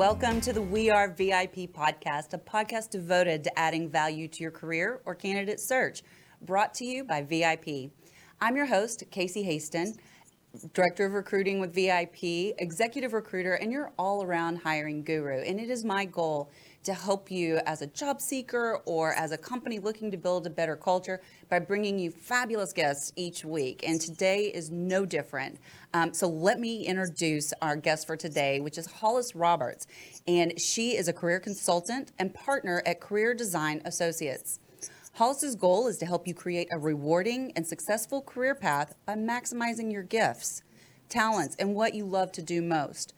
Welcome to the We Are VIP podcast, a podcast devoted to adding value to your career or candidate search, brought to you by VIP. I'm your host, Casey Hasten, Director of Recruiting with VIP, Executive Recruiter, and your all around hiring guru. And it is my goal to help you as a job seeker or as a company looking to build a better culture by bringing you fabulous guests each week. And today is no different. Um, so let me introduce our guest for today, which is Hollis Roberts. And she is a career consultant and partner at Career Design Associates. Hollis's goal is to help you create a rewarding and successful career path by maximizing your gifts, talents, and what you love to do most.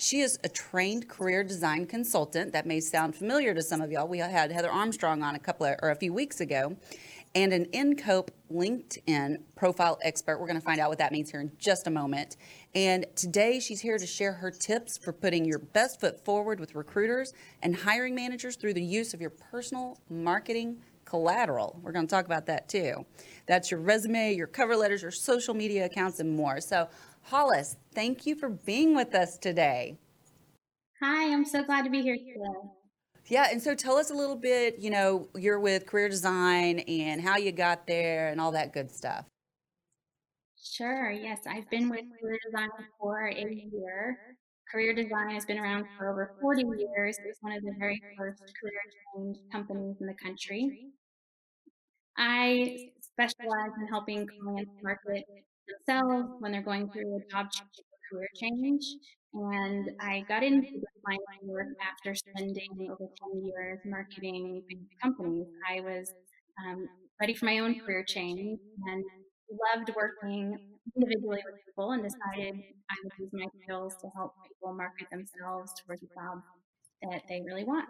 She is a trained career design consultant. That may sound familiar to some of y'all. We had Heather Armstrong on a couple of, or a few weeks ago, and an NCOPE LinkedIn profile expert. We're going to find out what that means here in just a moment. And today she's here to share her tips for putting your best foot forward with recruiters and hiring managers through the use of your personal marketing collateral. We're going to talk about that too. That's your resume, your cover letters, your social media accounts, and more. So, Hollis, thank you for being with us today. Hi, I'm so glad to be here today. Yeah, and so tell us a little bit, you know, you're with Career Design and how you got there and all that good stuff. Sure, yes, I've been with Career Design for a year. Career Design has been around for over 40 years. It's one of the very first career change companies in the country. I specialize in helping clients market themselves when they're going through a job change or career change. And I got into my work after spending over 10 years marketing companies. I was um, ready for my own career change and loved working individually with people and decided I would use my skills to help people market themselves towards a job that they really want.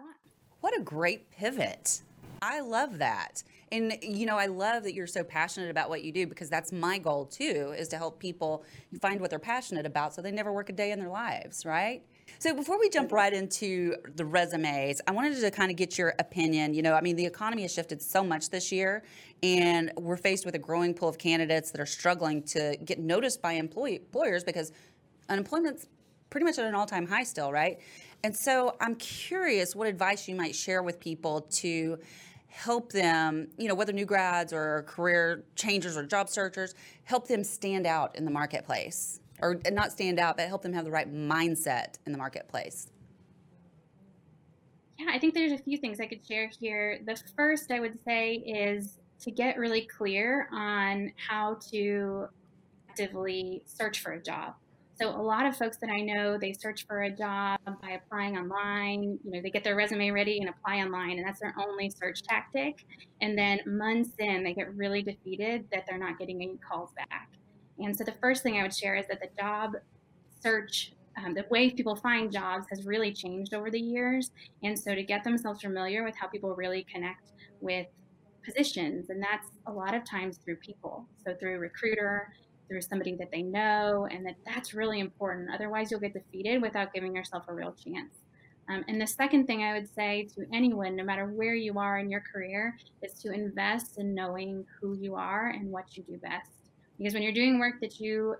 What a great pivot. I love that. And you know, I love that you're so passionate about what you do because that's my goal too is to help people find what they're passionate about so they never work a day in their lives, right? So before we jump right into the resumes, I wanted to kind of get your opinion. You know, I mean, the economy has shifted so much this year, and we're faced with a growing pool of candidates that are struggling to get noticed by employers because unemployment's pretty much at an all-time high still, right? And so I'm curious what advice you might share with people to help them, you know, whether new grads or career changers or job searchers, help them stand out in the marketplace or not stand out, but help them have the right mindset in the marketplace? Yeah, I think there's a few things I could share here. The first I would say is to get really clear on how to actively search for a job. So a lot of folks that I know, they search for a job by applying online. You know, they get their resume ready and apply online, and that's their only search tactic. And then months in, they get really defeated that they're not getting any calls back. And so the first thing I would share is that the job search, um, the way people find jobs has really changed over the years. And so to get themselves familiar with how people really connect with positions, and that's a lot of times through people. So through recruiter, through somebody that they know, and that that's really important. Otherwise, you'll get defeated without giving yourself a real chance. Um, and the second thing I would say to anyone, no matter where you are in your career, is to invest in knowing who you are and what you do best. Because when you're doing work that you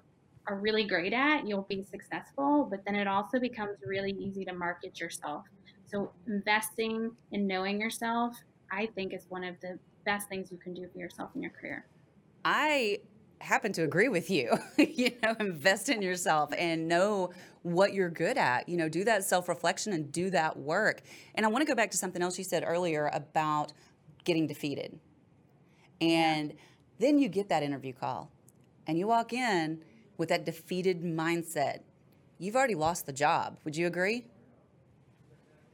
are really great at, you'll be successful, but then it also becomes really easy to market yourself. So, investing in knowing yourself, I think, is one of the best things you can do for yourself in your career. I happen to agree with you. you know, invest in yourself and know what you're good at. You know, do that self reflection and do that work. And I want to go back to something else you said earlier about getting defeated. And yeah. then you get that interview call and you walk in with that defeated mindset, you've already lost the job. Would you agree?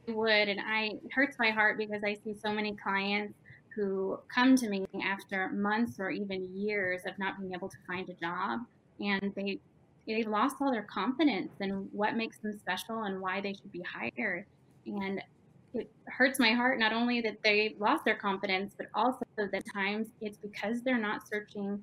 I would, and I it hurts my heart because I see so many clients who come to me after months or even years of not being able to find a job, and they they lost all their confidence in what makes them special and why they should be hired. And it hurts my heart not only that they lost their confidence, but also that times it's because they're not searching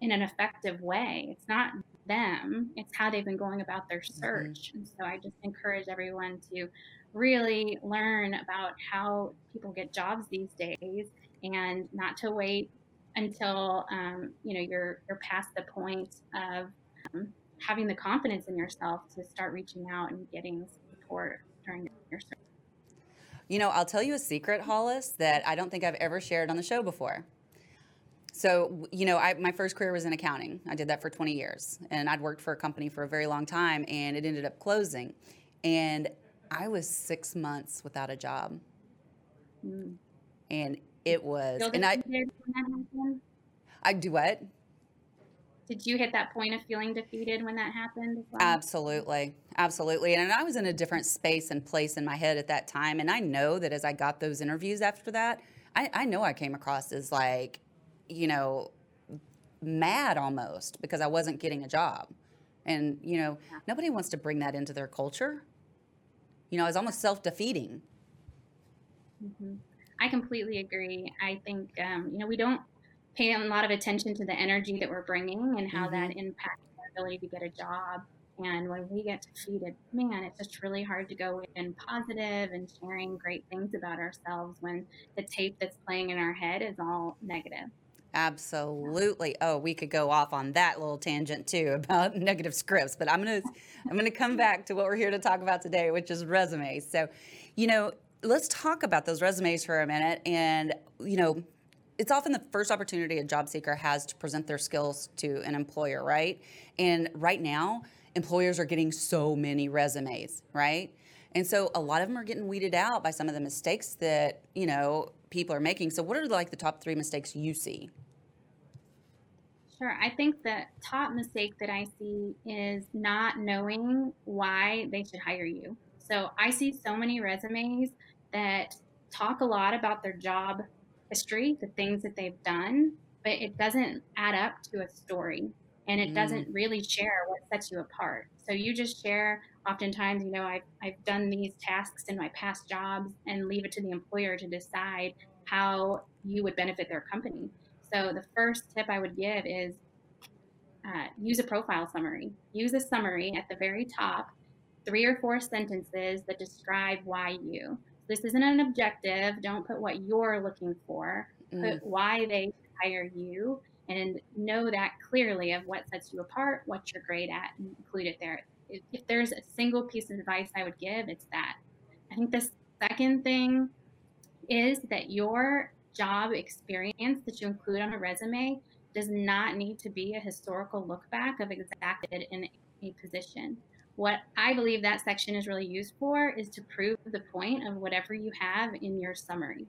in an effective way. It's not them, it's how they've been going about their mm-hmm. search. Mm-hmm. And so I just encourage everyone to really learn about how people get jobs these days and not to wait until um, you know you're you're past the point of um, having the confidence in yourself to start reaching out and getting support during your search. You know, I'll tell you a secret, Hollis, that I don't think I've ever shared on the show before. So, you know, I, my first career was in accounting. I did that for 20 years, and I'd worked for a company for a very long time, and it ended up closing. And I was six months without a job. Mm. And it was, and I, I do what? Did you hit that point of feeling defeated when that happened? Well? Absolutely, absolutely. And I was in a different space and place in my head at that time, and I know that as I got those interviews after that, I, I know I came across as like, you know, mad almost because I wasn't getting a job, and you know, yeah. nobody wants to bring that into their culture. You know, it's almost self defeating. Mm-hmm. I completely agree. I think um, you know we don't pay a lot of attention to the energy that we're bringing and how mm-hmm. that impacts our ability to get a job. And when we get defeated, man, it's just really hard to go in positive and sharing great things about ourselves when the tape that's playing in our head is all negative. Absolutely. Oh, we could go off on that little tangent too about negative scripts, but I'm going to I'm going to come back to what we're here to talk about today, which is resumes. So, you know, let's talk about those resumes for a minute and, you know, it's often the first opportunity a job seeker has to present their skills to an employer, right? And right now, employers are getting so many resumes, right? And so a lot of them are getting weeded out by some of the mistakes that, you know, people are making. So what are like the top 3 mistakes you see? Sure. I think the top mistake that I see is not knowing why they should hire you. So I see so many resumes that talk a lot about their job history, the things that they've done, but it doesn't add up to a story and it mm. doesn't really share what sets you apart. So you just share oftentimes, you know, I've, I've done these tasks in my past jobs and leave it to the employer to decide how you would benefit their company. So the first tip I would give is uh, use a profile summary. Use a summary at the very top, three or four sentences that describe why you. This isn't an objective. Don't put what you're looking for. Mm. Put why they hire you and know that clearly of what sets you apart, what you're great at, and include it there. If, if there's a single piece of advice I would give, it's that. I think the second thing is that your job experience that you include on a resume does not need to be a historical look back of exacted in a position. What I believe that section is really used for is to prove the point of whatever you have in your summary.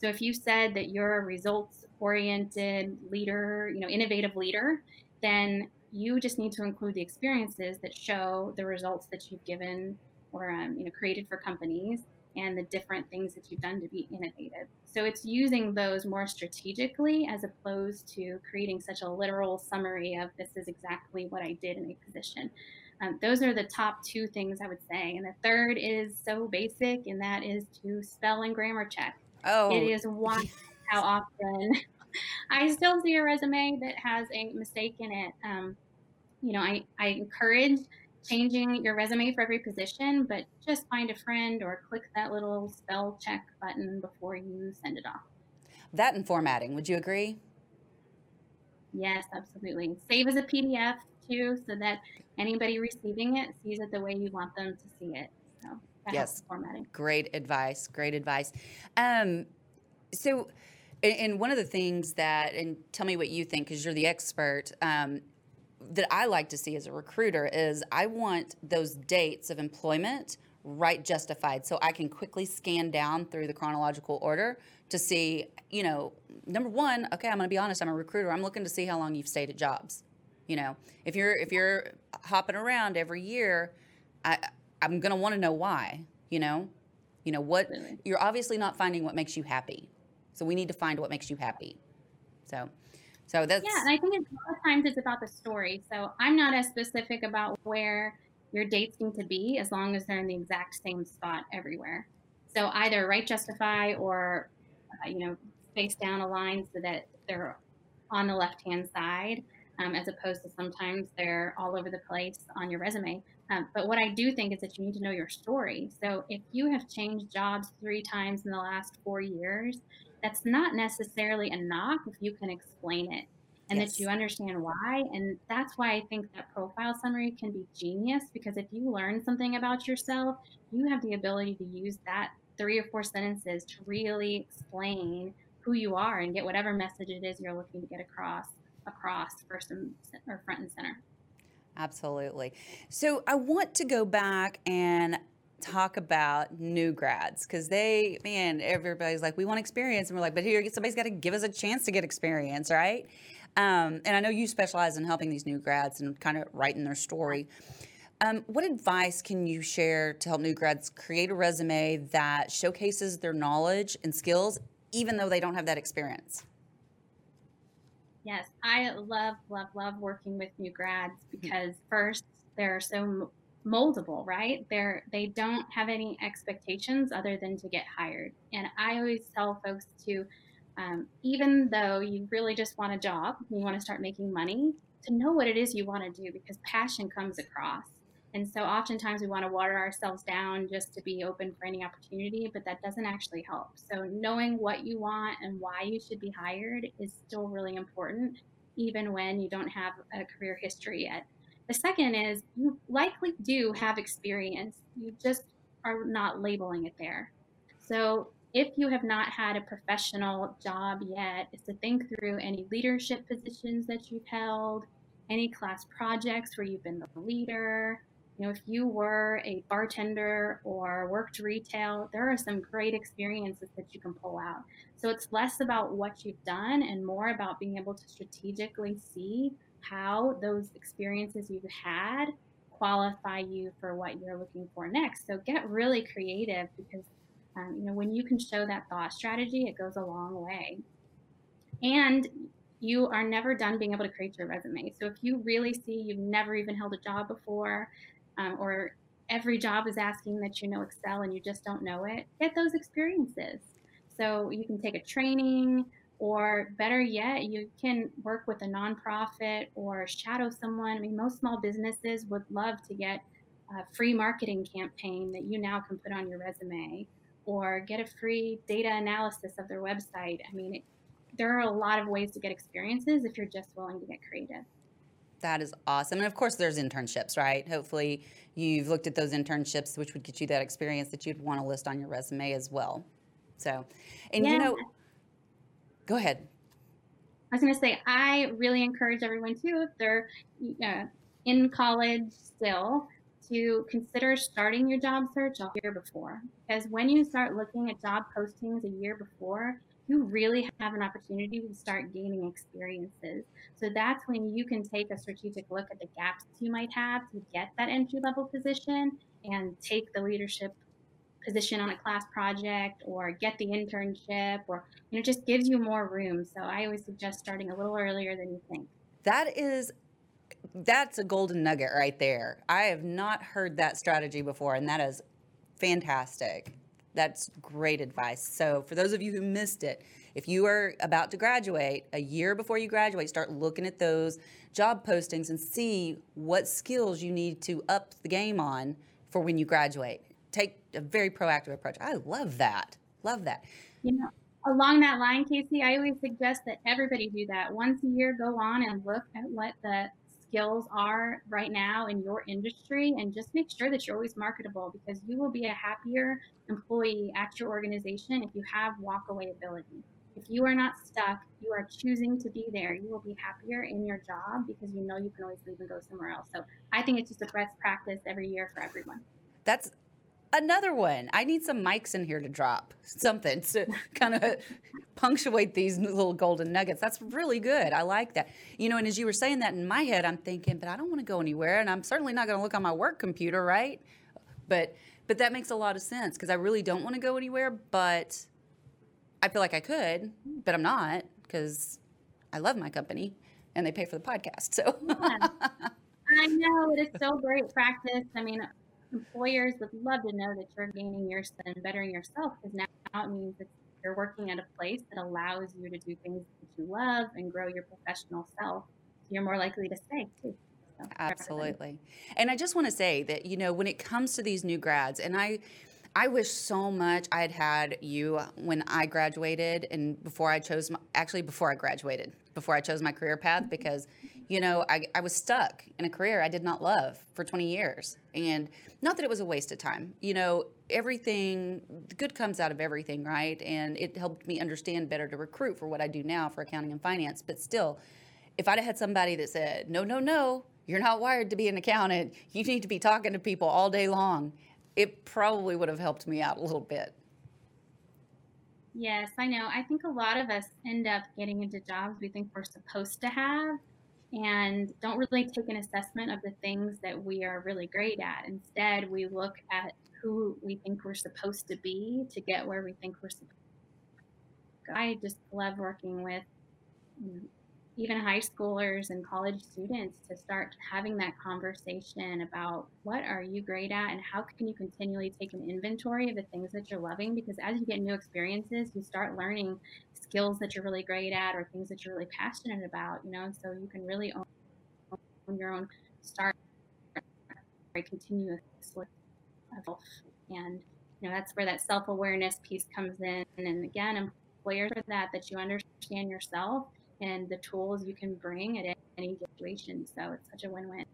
So if you said that you're a results oriented leader, you know, innovative leader, then you just need to include the experiences that show the results that you've given or um, you know created for companies and the different things that you've done to be innovative. So it's using those more strategically as opposed to creating such a literal summary of this is exactly what I did in a position. Um, those are the top two things I would say. And the third is so basic, and that is to spell and grammar check. Oh, it is wild how often I still see a resume that has a mistake in it. Um, you know, I, I encourage changing your resume for every position, but just find a friend or click that little spell check button before you send it off. That and formatting, would you agree? Yes, absolutely. Save as a PDF too, so that anybody receiving it sees it the way you want them to see it. So yes, formatting. Great advice. Great advice. Um, so, and one of the things that, and tell me what you think, because you're the expert. Um, that I like to see as a recruiter is I want those dates of employment right justified so I can quickly scan down through the chronological order to see, you know, number one, okay, I'm going to be honest, I'm a recruiter. I'm looking to see how long you've stayed at jobs. You know, if you're if you're hopping around every year, I I'm gonna want to know why. You know, you know what really? you're obviously not finding what makes you happy. So we need to find what makes you happy. So, so that's yeah. And I think a lot of times it's about the story. So I'm not as specific about where your dates need to be as long as they're in the exact same spot everywhere. So either write justify or, uh, you know, face down a line so that they're on the left hand side, um, as opposed to sometimes they're all over the place on your resume. Um, but what I do think is that you need to know your story. So if you have changed jobs three times in the last four years, that's not necessarily a knock if you can explain it and yes. that you understand why. And that's why I think that profile summary can be genius because if you learn something about yourself, you have the ability to use that three or four sentences to really explain who you are and get whatever message it is you're looking to get across across first and or front and center. Absolutely. So I want to go back and talk about new grads because they, man, everybody's like, we want experience. And we're like, but here, somebody's got to give us a chance to get experience, right? Um, and I know you specialize in helping these new grads and kind of writing their story. Um, what advice can you share to help new grads create a resume that showcases their knowledge and skills, even though they don't have that experience? Yes, I love, love, love working with new grads mm-hmm. because first, there are so moldable, right? They're they don't have any expectations other than to get hired. And I always tell folks to, um, even though you really just want a job, you want to start making money, to know what it is you want to do because passion comes across. And so oftentimes we want to water ourselves down just to be open for any opportunity, but that doesn't actually help. So knowing what you want and why you should be hired is still really important, even when you don't have a career history yet. The second is you likely do have experience, you just are not labeling it there. So if you have not had a professional job yet, is to think through any leadership positions that you've held, any class projects where you've been the leader, you know, if you were a bartender or worked retail, there are some great experiences that you can pull out. So it's less about what you've done and more about being able to strategically see how those experiences you've had qualify you for what you're looking for next. So get really creative because um, you know when you can show that thought strategy, it goes a long way. And you are never done being able to create your resume. So if you really see you've never even held a job before, um, or every job is asking that you know Excel and you just don't know it, get those experiences. So you can take a training, or better yet, you can work with a nonprofit or shadow someone. I mean, most small businesses would love to get a free marketing campaign that you now can put on your resume or get a free data analysis of their website. I mean, it, there are a lot of ways to get experiences if you're just willing to get creative. That is awesome. And of course, there's internships, right? Hopefully, you've looked at those internships, which would get you that experience that you'd want to list on your resume as well. So, and yeah. you know, go ahead. I was going to say, I really encourage everyone too, if they're uh, in college still, to consider starting your job search a year before. Because when you start looking at job postings a year before, you really have an opportunity to start gaining experiences. So that's when you can take a strategic look at the gaps you might have to get that entry level position and take the leadership position on a class project or get the internship or you know just gives you more room. So I always suggest starting a little earlier than you think. That is that's a golden nugget right there. I have not heard that strategy before and that is fantastic. That's great advice. So, for those of you who missed it, if you are about to graduate, a year before you graduate, start looking at those job postings and see what skills you need to up the game on for when you graduate. Take a very proactive approach. I love that. Love that. You know, along that line, Casey, I always suggest that everybody do that. Once a year, go on and look at what the skills are right now in your industry and just make sure that you're always marketable because you will be a happier employee at your organization if you have walkaway ability. If you are not stuck, you are choosing to be there, you will be happier in your job because you know you can always leave and go somewhere else. So I think it's just a best practice every year for everyone. That's another one. I need some mics in here to drop something to kind of punctuate these little golden nuggets. That's really good. I like that. You know, and as you were saying that in my head, I'm thinking, but I don't want to go anywhere, and I'm certainly not going to look on my work computer, right? But but that makes a lot of sense because I really don't want to go anywhere, but I feel like I could, but I'm not because I love my company and they pay for the podcast. So yeah. I know it is so great practice. I mean, employers would love to know that you're gaining your and bettering yourself because now it means that you're working at a place that allows you to do things that you love and grow your professional self. So you're more likely to stay too. So, Absolutely. And I just want to say that, you know, when it comes to these new grads, and I, I wish so much I had had you when I graduated and before I chose, my, actually, before I graduated, before I chose my career path, mm-hmm. because, you know, I, I was stuck in a career I did not love for 20 years. And not that it was a waste of time. You know, everything, good comes out of everything, right? And it helped me understand better to recruit for what I do now for accounting and finance. But still, if I'd have had somebody that said, no, no, no, you're not wired to be an accountant, you need to be talking to people all day long it probably would have helped me out a little bit. Yes, I know. I think a lot of us end up getting into jobs we think we're supposed to have and don't really take an assessment of the things that we are really great at. Instead, we look at who we think we're supposed to be to get where we think we're supposed to I just love working with mm, even high schoolers and college students to start having that conversation about what are you great at and how can you continually take an inventory of the things that you're loving? Because as you get new experiences you start learning skills that you're really great at or things that you're really passionate about you know so you can really own, your own start very continuously and you know that's where that self-awareness piece comes in. And again employers for that that you understand yourself and the tools you can bring at any situation. So it's such a win-win.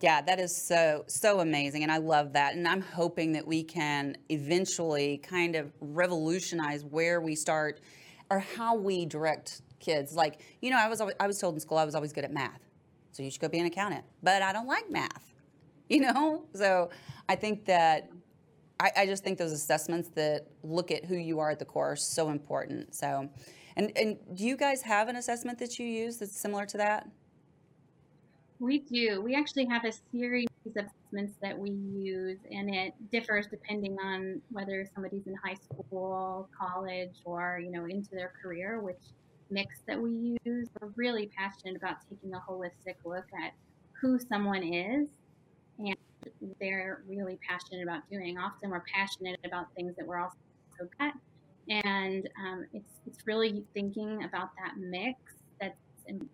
Yeah, that is so so amazing and I love that. And I'm hoping that we can eventually kind of revolutionize where we start or how we direct kids. Like, you know, I was always, I was told in school I was always good at math. So you should go be an accountant. But I don't like math. You know? So I think that I, I just think those assessments that look at who you are at the core are so important. So and, and do you guys have an assessment that you use that's similar to that? We do. We actually have a series of assessments that we use, and it differs depending on whether somebody's in high school, college, or you know into their career, which mix that we use. We're really passionate about taking a holistic look at who someone is, and they're really passionate about doing. Often, we're passionate about things that we're also so good at and um, it's it's really thinking about that mix that's in,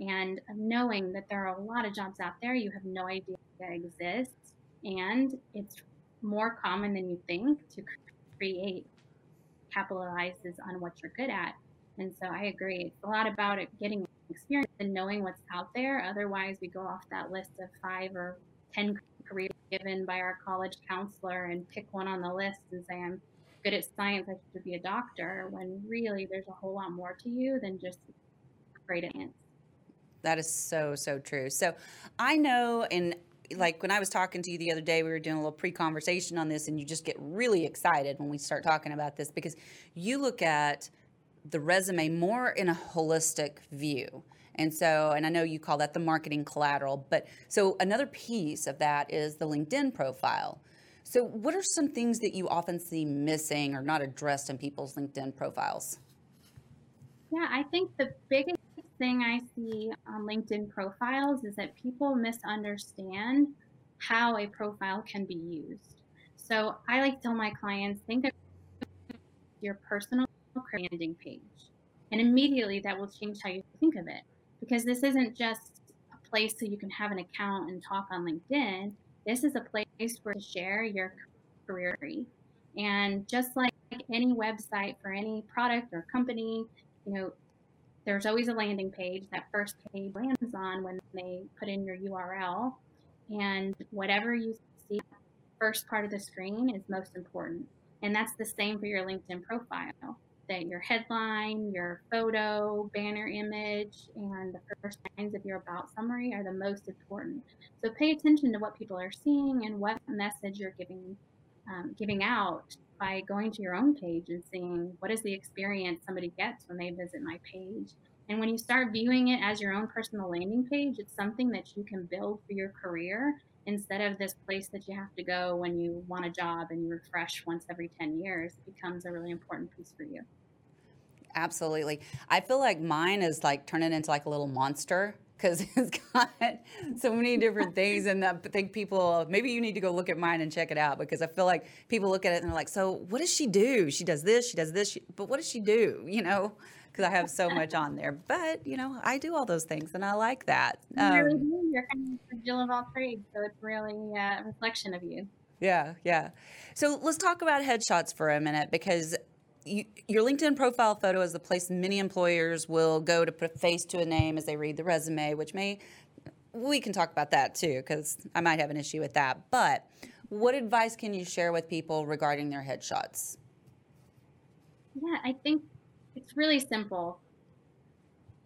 and knowing that there are a lot of jobs out there you have no idea that exist and it's more common than you think to create capitalizes on what you're good at. And so i agree it's a lot about it getting experience and knowing what's out there. Otherwise we go off that list of five or ten careers given by our college counselor and pick one on the list and say i'm good at science, I should be a doctor, when really there's a whole lot more to you than just great at science. That is so, so true. So I know, and like when I was talking to you the other day, we were doing a little pre conversation on this, and you just get really excited when we start talking about this because you look at the resume more in a holistic view. And so, and I know you call that the marketing collateral, but so another piece of that is the LinkedIn profile. So, what are some things that you often see missing or not addressed in people's LinkedIn profiles? Yeah, I think the biggest thing I see on LinkedIn profiles is that people misunderstand how a profile can be used. So, I like to tell my clients think of your personal landing page, and immediately that will change how you think of it because this isn't just a place so you can have an account and talk on LinkedIn this is a place where to share your career. And just like any website for any product or company, you know, there's always a landing page. That first page lands on when they put in your URL. And whatever you see, first part of the screen is most important. And that's the same for your LinkedIn profile that your headline, your photo, banner image, and the first lines of your about summary are the most important. So pay attention to what people are seeing and what message you're giving um, giving out by going to your own page and seeing what is the experience somebody gets when they visit my page. And when you start viewing it as your own personal landing page, it's something that you can build for your career instead of this place that you have to go when you want a job and you refresh once every 10 years. It becomes a really important piece for you. Absolutely. I feel like mine is like turning into like a little monster because it's got so many different things. And I think people, maybe you need to go look at mine and check it out because I feel like people look at it and they're like, so what does she do? She does this, she does this, she, but what does she do? You know, because I have so much on there. But, you know, I do all those things and I like that. You um, really do. You're kind of a Jill of all trades. So it's really a reflection of you. Yeah, yeah. So let's talk about headshots for a minute because you, your LinkedIn profile photo is the place many employers will go to put a face to a name as they read the resume, which may we can talk about that too because I might have an issue with that. But what advice can you share with people regarding their headshots? Yeah, I think it's really simple.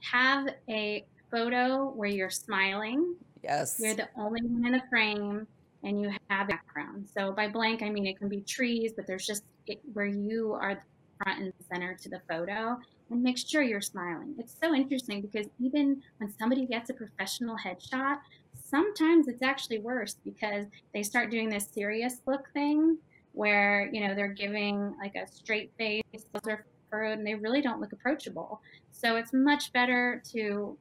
Have a photo where you're smiling. Yes. You're the only one in the frame and you have background. So by blank, I mean it can be trees, but there's just it, where you are front and center to the photo and make sure you're smiling. It's so interesting because even when somebody gets a professional headshot, sometimes it's actually worse because they start doing this serious look thing where, you know, they're giving like a straight face or furrowed and they really don't look approachable. So it's much better to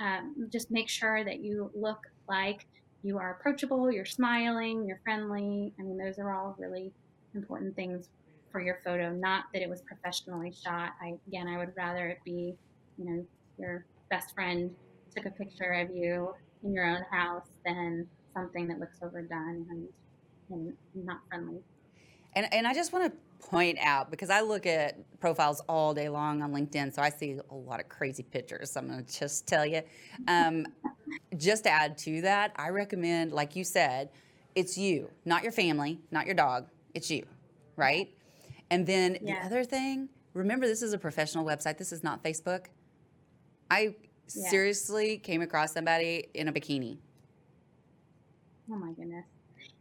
um, just make sure that you look like you are approachable, you're smiling, you're friendly. I mean, those are all really important things for your photo. Not that it was professionally shot. I again, I would rather it be, you know, your best friend took a picture of you in your own house than something that looks overdone and, and not friendly. And and I just want to point out because I look at profiles all day long on LinkedIn, so I see a lot of crazy pictures. So I'm going to just tell you. Um, just to add to that, I recommend, like you said, it's you, not your family, not your dog. It's you, right? And then yeah. the other thing, remember this is a professional website. This is not Facebook. I yeah. seriously came across somebody in a bikini. Oh my goodness.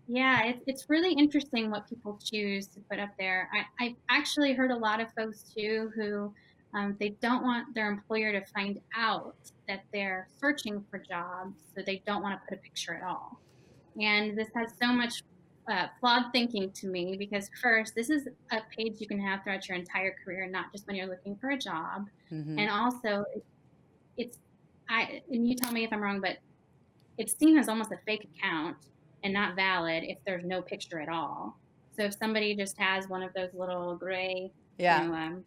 Yeah, it's, it's really interesting what people choose to put up there. I, I've actually heard a lot of folks too who um, they don't want their employer to find out that they're searching for jobs, so they don't want to put a picture at all. And this has so much uh, flawed thinking to me because first, this is a page you can have throughout your entire career, not just when you're looking for a job. Mm-hmm. And also, it's I and you tell me if I'm wrong, but it's seen as almost a fake account and not valid if there's no picture at all. So if somebody just has one of those little gray, yeah. You know, um,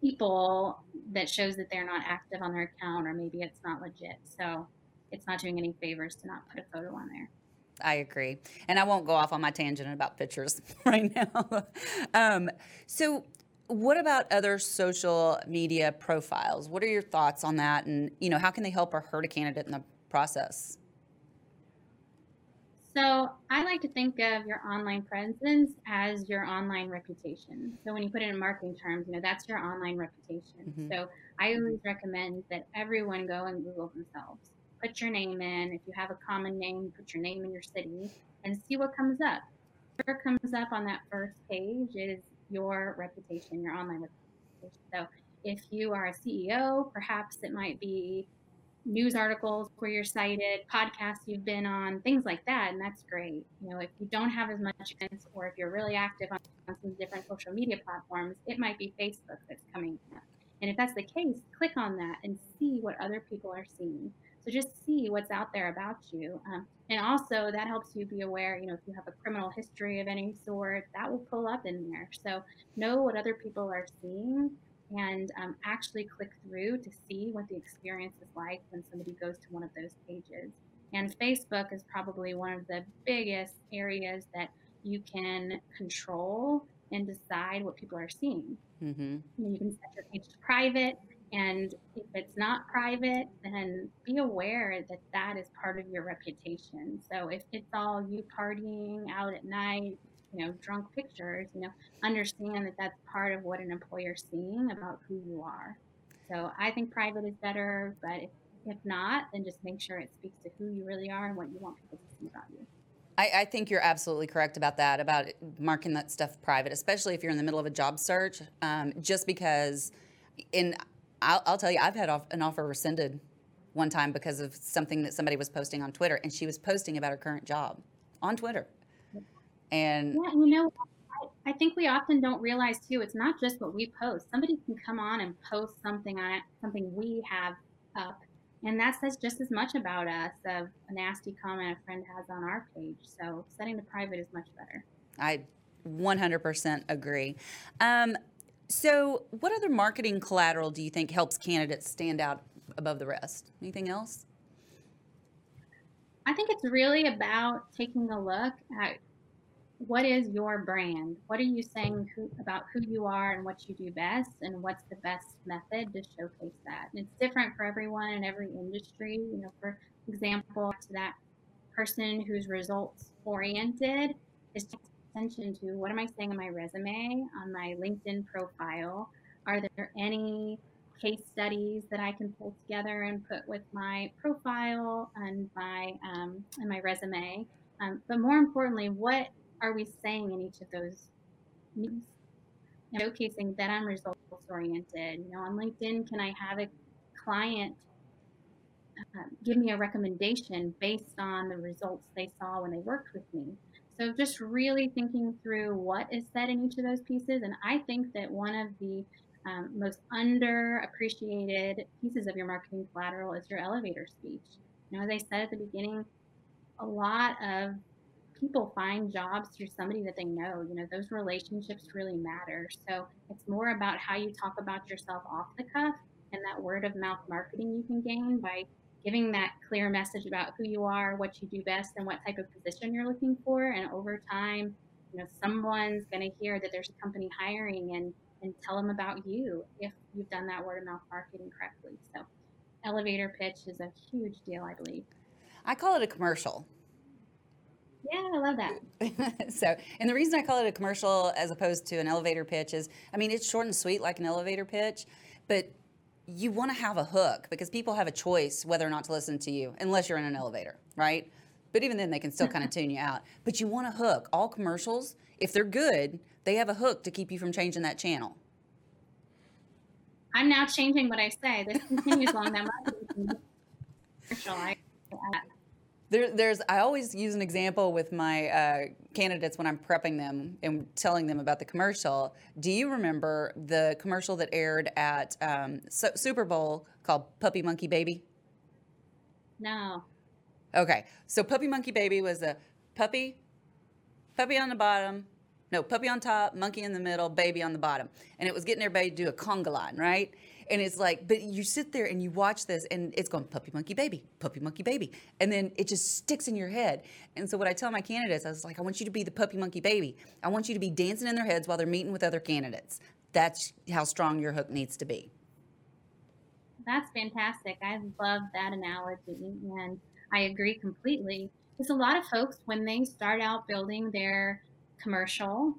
people that shows that they're not active on their account, or maybe it's not legit. So it's not doing any favors to not put a photo on there. I agree. And I won't go off on my tangent about pictures right now. um, so, what about other social media profiles? What are your thoughts on that? And, you know, how can they help or hurt a candidate in the process? So, I like to think of your online presence as your online reputation. So, when you put it in marketing terms, you know, that's your online reputation. Mm-hmm. So, I always recommend that everyone go and Google themselves put your name in. If you have a common name, put your name in your city and see what comes up. Whatever comes up on that first page is your reputation, your online reputation. So if you are a CEO, perhaps it might be news articles where you're cited, podcasts you've been on, things like that, and that's great. You know, if you don't have as much or if you're really active on, on some different social media platforms, it might be Facebook that's coming up. And if that's the case, click on that and see what other people are seeing. So just see what's out there about you. Um, and also that helps you be aware, you know, if you have a criminal history of any sort, that will pull up in there. So know what other people are seeing and um, actually click through to see what the experience is like when somebody goes to one of those pages. And Facebook is probably one of the biggest areas that you can control and decide what people are seeing. Mm-hmm. You can set your page to private. And if it's not private, then be aware that that is part of your reputation. So if it's all you partying out at night, you know, drunk pictures, you know, understand that that's part of what an employer's seeing about who you are. So I think private is better, but if, if not, then just make sure it speaks to who you really are and what you want people to see about you. I, I, think you're absolutely correct about that, about marking that stuff private, especially if you're in the middle of a job search. Um, just because, in I'll, I'll tell you, I've had an offer rescinded one time because of something that somebody was posting on Twitter, and she was posting about her current job on Twitter. And yeah, you know, I, I think we often don't realize too. It's not just what we post. Somebody can come on and post something on something we have up And that says just as much about us of a nasty comment a friend has on our page. So setting the private is much better. I 100% agree. Um, so, what other marketing collateral do you think helps candidates stand out above the rest? Anything else? I think it's really about taking a look at what is your brand? What are you saying who, about who you are and what you do best, and what's the best method to showcase that? And it's different for everyone in every industry. You know, for example, to that person who's results oriented is attention to what am I saying on my resume, on my LinkedIn profile? Are there any case studies that I can pull together and put with my profile and my um, and my resume? Um, but more importantly, what are we saying in each of those news? Showcasing that I'm results oriented. You know, on LinkedIn, can I have a client uh, give me a recommendation based on the results they saw when they worked with me? So just really thinking through what is said in each of those pieces. And I think that one of the um, most underappreciated pieces of your marketing collateral is your elevator speech. You know, as I said at the beginning, a lot of people find jobs through somebody that they know. You know, those relationships really matter. So it's more about how you talk about yourself off the cuff and that word of mouth marketing you can gain by giving that clear message about who you are, what you do best, and what type of position you're looking for. And over time, you know, someone's going to hear that there's a company hiring and and tell them about you if you've done that word of mouth marketing correctly. So, elevator pitch is a huge deal, I believe. I call it a commercial yeah, I love that. so, and the reason I call it a commercial as opposed to an elevator pitch is, I mean, it's short and sweet like an elevator pitch, but you want to have a hook because people have a choice whether or not to listen to you, unless you're in an elevator, right? But even then, they can still kind of tune you out. But you want a hook. All commercials, if they're good, they have a hook to keep you from changing that channel. I'm now changing what I say. This continues along that commercial. I, there, there's I always use an example with my uh, candidates when I'm prepping them and telling them about the commercial. Do you remember the commercial that aired at um, Super Bowl called Puppy Monkey Baby? No. Okay, so Puppy Monkey Baby was a puppy, puppy on the bottom, no, puppy on top, monkey in the middle, baby on the bottom, and it was getting everybody to do a conga line, right? And it's like, but you sit there and you watch this and it's going puppy monkey baby, puppy monkey baby. And then it just sticks in your head. And so what I tell my candidates, I was like, I want you to be the puppy monkey baby. I want you to be dancing in their heads while they're meeting with other candidates. That's how strong your hook needs to be. That's fantastic. I love that analogy and I agree completely. Because a lot of folks, when they start out building their commercial,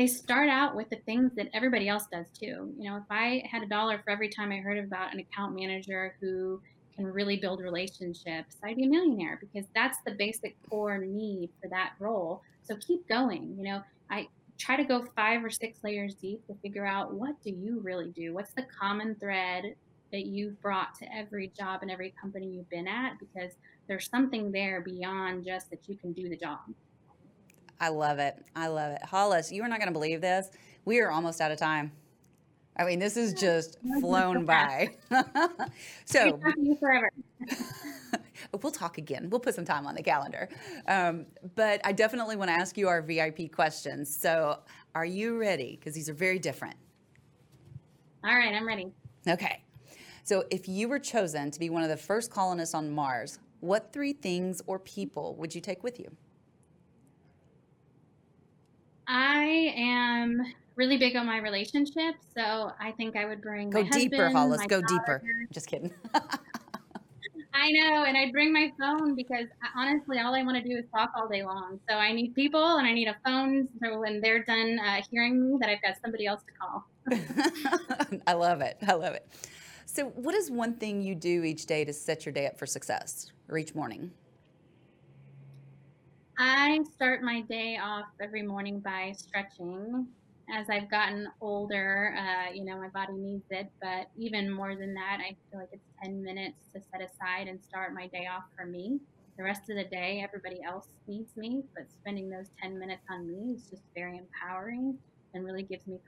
they start out with the things that everybody else does too. You know, if I had a dollar for every time I heard about an account manager who can really build relationships, I'd be a millionaire because that's the basic core need for that role. So keep going. You know, I try to go five or six layers deep to figure out what do you really do? What's the common thread that you've brought to every job and every company you've been at? Because there's something there beyond just that you can do the job. I love it. I love it. Hollis, you are not going to believe this. We are almost out of time. I mean, this is just flown by. so we'll talk again. We'll put some time on the calendar. Um, but I definitely want to ask you our VIP questions. So, are you ready? Because these are very different. All right, I'm ready. Okay. So, if you were chosen to be one of the first colonists on Mars, what three things or people would you take with you? I am really big on my relationship, so I think I would bring go my deeper, husband, Hollis. Go daughter. deeper. Just kidding. I know, and I'd bring my phone because honestly, all I want to do is talk all day long. So I need people, and I need a phone so when they're done uh, hearing me, that I've got somebody else to call. I love it. I love it. So, what is one thing you do each day to set your day up for success, or each morning? I start my day off every morning by stretching. As I've gotten older, uh, you know, my body needs it, but even more than that, I feel like it's 10 minutes to set aside and start my day off for me. The rest of the day, everybody else needs me, but spending those 10 minutes on me is just very empowering and really gives me.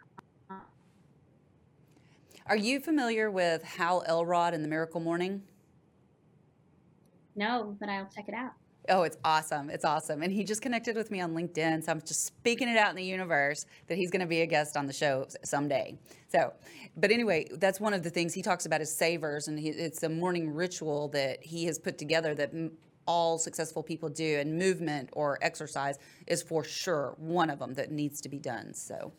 Are you familiar with Hal Elrod and the Miracle Morning? No, but I'll check it out. Oh, it's awesome. It's awesome. And he just connected with me on LinkedIn. So I'm just speaking it out in the universe that he's going to be a guest on the show someday. So, but anyway, that's one of the things he talks about is savers. And he, it's a morning ritual that he has put together that m- all successful people do. And movement or exercise is for sure one of them that needs to be done. So,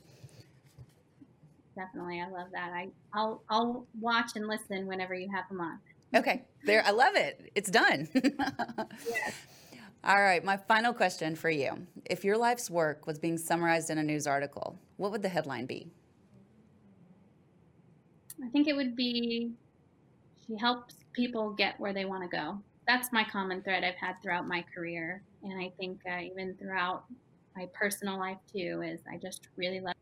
definitely. I love that. I, I'll, I'll watch and listen whenever you have them on. Okay, there. I love it. It's done. yes. All right, my final question for you. If your life's work was being summarized in a news article, what would the headline be? I think it would be she helps people get where they want to go. That's my common thread I've had throughout my career. And I think uh, even throughout my personal life too, is I just really love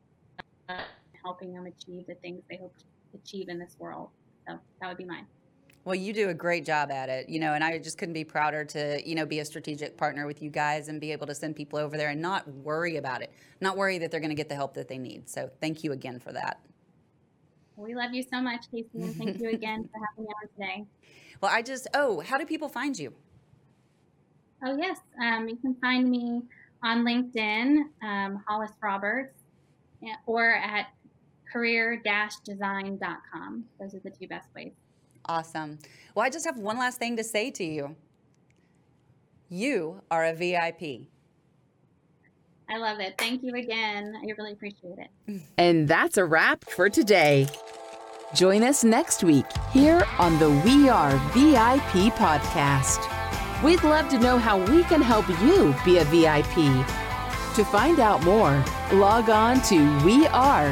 helping them achieve the things they hope to achieve in this world. So that would be mine. Well, you do a great job at it, you know, and I just couldn't be prouder to, you know, be a strategic partner with you guys and be able to send people over there and not worry about it, not worry that they're going to get the help that they need. So thank you again for that. We love you so much, Casey, and thank you again for having me on today. Well, I just, oh, how do people find you? Oh, yes. Um, you can find me on LinkedIn, um, Hollis Roberts, or at career-design.com. Those are the two best ways. Awesome. Well, I just have one last thing to say to you. You are a VIP. I love it. Thank you again. I really appreciate it. And that's a wrap for today. Join us next week here on the We Are VIP podcast. We'd love to know how we can help you be a VIP. To find out more, log on to wearevip.com.